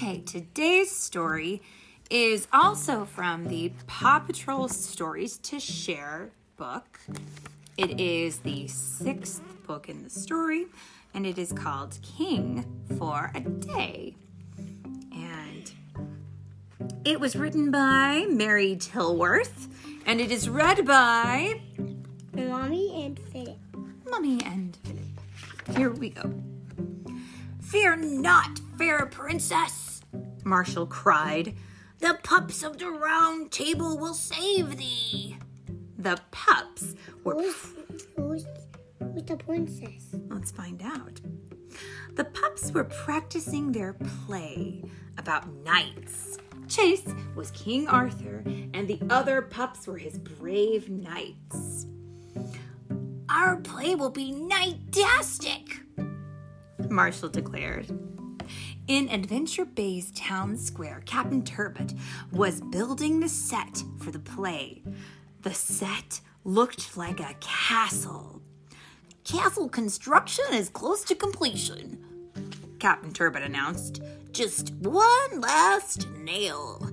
Okay, today's story is also from the Paw Patrol Stories to Share book. It is the sixth book in the story, and it is called King for a Day. And it was written by Mary Tillworth, and it is read by Mommy and Philip. Mommy and Philip. Here we go. Fear not, fair princess, Marshall cried. The pups of the round table will save thee. The pups were. Who's, who's, who's the princess? Let's find out. The pups were practicing their play about knights. Chase was King Arthur, and the other pups were his brave knights. Our play will be knightastic, Marshall declared. In Adventure Bay's town square, Captain Turbot was building the set for the play. The set looked like a castle. Castle construction is close to completion, Captain Turbot announced. Just one last nail.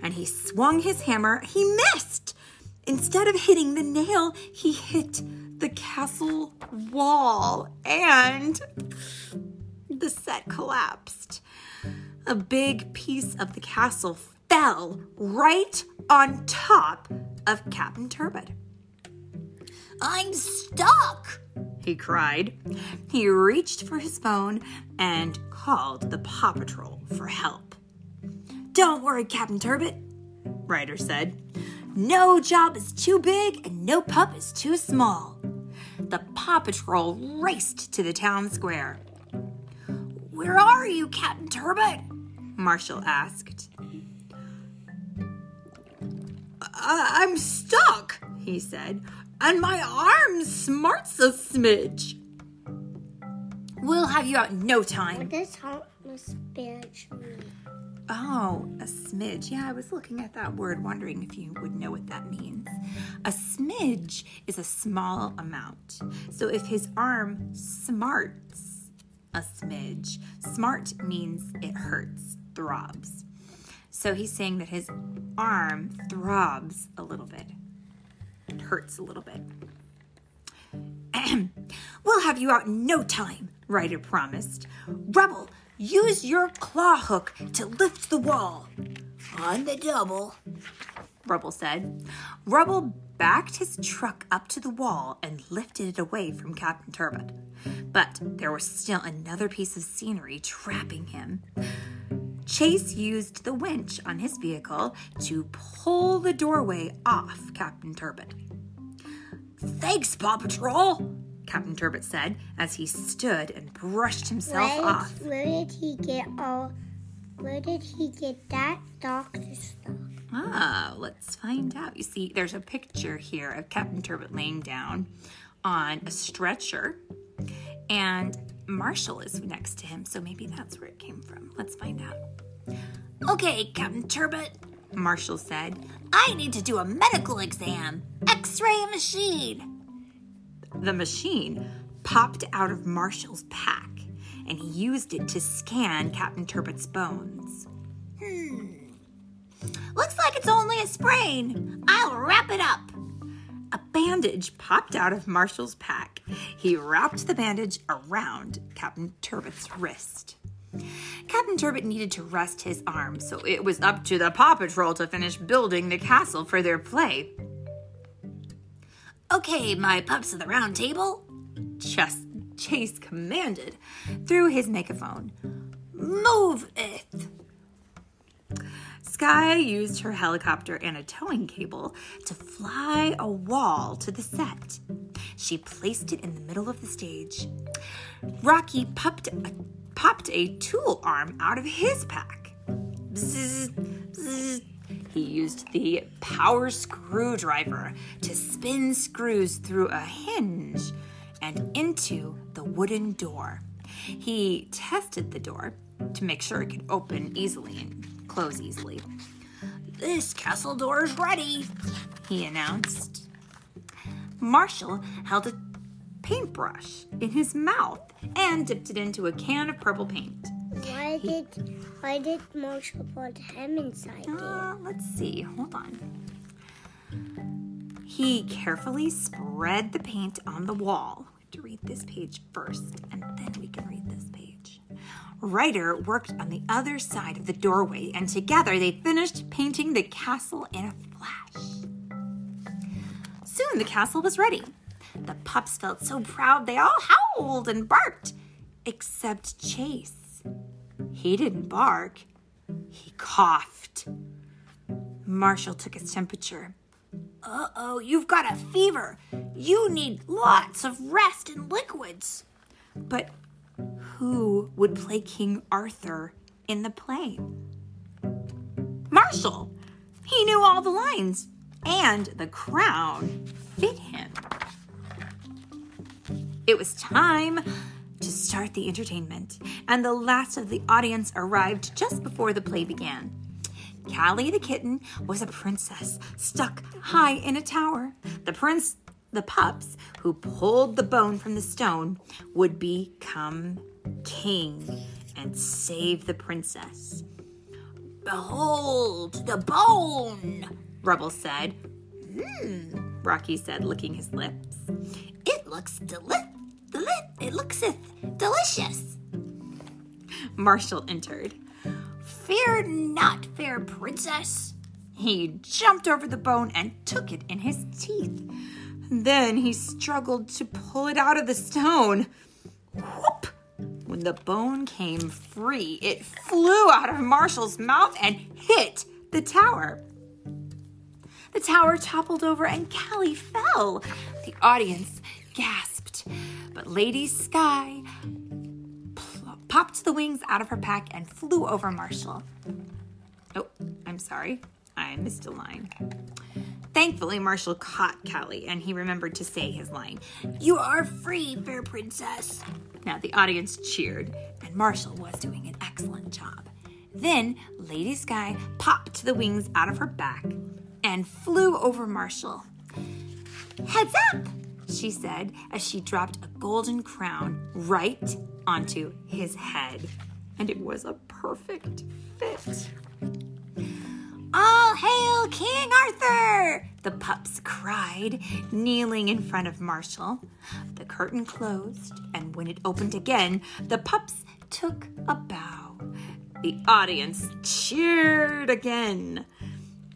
And he swung his hammer. He missed. Instead of hitting the nail, he hit the castle wall and the set collapsed. A big piece of the castle fell right on top of Captain Turbot. I'm stuck, he cried. He reached for his phone and called the Paw Patrol for help. Don't worry, Captain Turbot, Ryder said. No job is too big and no pup is too small. The Paw Patrol raced to the town square. Where are you, Captain Turbot? Marshall asked. I- am stuck, he said, and my arm smarts a smidge. We'll have you out in no time. What does bitch mean? Oh, a smidge. Yeah, I was looking at that word, wondering if you would know what that means. A smidge is a small amount. So if his arm smarts a smidge, smart means it hurts, throbs. So he's saying that his arm throbs a little bit, it hurts a little bit. we'll have you out in no time, Ryder promised. Rubble, use your claw hook to lift the wall. On the double, Rubble said. Rubble backed his truck up to the wall and lifted it away from Captain Turbot. But there was still another piece of scenery trapping him. Chase used the winch on his vehicle to pull the doorway off Captain Turbot. Thanks, Paw Patrol, Captain Turbot said as he stood and brushed himself where, off. Where did he get all? Where did he get that doctor stuff? Ah, let's find out. You see, there's a picture here of Captain Turbot laying down on a stretcher, and Marshall is next to him, so maybe that's where it came from. Let's find out. Okay, Captain Turbot, Marshall said. I need to do a medical exam. X ray machine. The machine popped out of Marshall's pack, and he used it to scan Captain Turbot's bones. Looks like it's only a sprain. I'll wrap it up. A bandage popped out of Marshall's pack. He wrapped the bandage around Captain Turbot's wrist. Captain Turbot needed to rest his arm, so it was up to the Paw Patrol to finish building the castle for their play. Okay, my pups of the round table, Chess, Chase commanded through his megaphone. Move it! Sky used her helicopter and a towing cable to fly a wall to the set. She placed it in the middle of the stage. Rocky popped a, popped a tool arm out of his pack. Bzz, bzz. He used the power screwdriver to spin screws through a hinge and into the wooden door. He tested the door to make sure it could open easily and close easily. This castle door is ready, he announced. Marshall held a paintbrush in his mouth and dipped it into a can of purple paint. Why did why did Marshall put him inside? Uh, let's see. Hold on. He carefully spread the paint on the wall. We have to read this page first, and then we can read. Ryder worked on the other side of the doorway, and together they finished painting the castle in a flash. Soon the castle was ready. The pups felt so proud they all howled and barked, except Chase. He didn't bark, he coughed. Marshall took his temperature. Uh oh, you've got a fever. You need lots of rest and liquids. But who would play King Arthur in the play? Marshall. He knew all the lines, and the crown fit him. It was time to start the entertainment, and the last of the audience arrived just before the play began. Callie the kitten was a princess stuck high in a tower. The prince, the pups who pulled the bone from the stone would become king and save the princess. Behold the bone, Rubble said. Hmm, Rocky said, licking his lips. It looks deli- deli- it looks delicious. Marshall entered. Fear not, fair princess. He jumped over the bone and took it in his teeth. Then he struggled to pull it out of the stone. Whoop! When the bone came free, it flew out of Marshall's mouth and hit the tower. The tower toppled over and Callie fell. The audience gasped, but Lady Sky pl- popped the wings out of her pack and flew over Marshall. Oh, I'm sorry. I missed a line. Thankfully, Marshall caught Callie and he remembered to say his line You are free, fair princess. Now the audience cheered, and Marshall was doing an excellent job. Then Lady Sky popped the wings out of her back and flew over Marshall. Heads up, she said as she dropped a golden crown right onto his head. And it was a perfect fit. Hail King Arthur! The pups cried, kneeling in front of Marshall. The curtain closed, and when it opened again, the pups took a bow. The audience cheered again.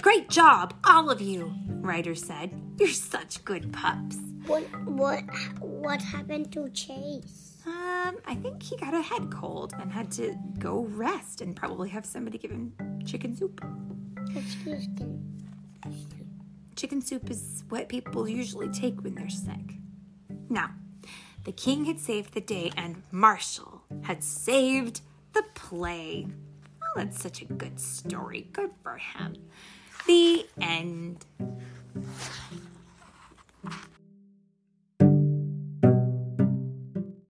Great job, all of you, Ryder said. You're such good pups. What what what happened to Chase? Um, I think he got a head cold and had to go rest and probably have somebody give him chicken soup. Excuse me. Chicken soup is what people usually take when they're sick. Now, the king had saved the day and Marshall had saved the play. Oh, that's such a good story. Good for him. The end.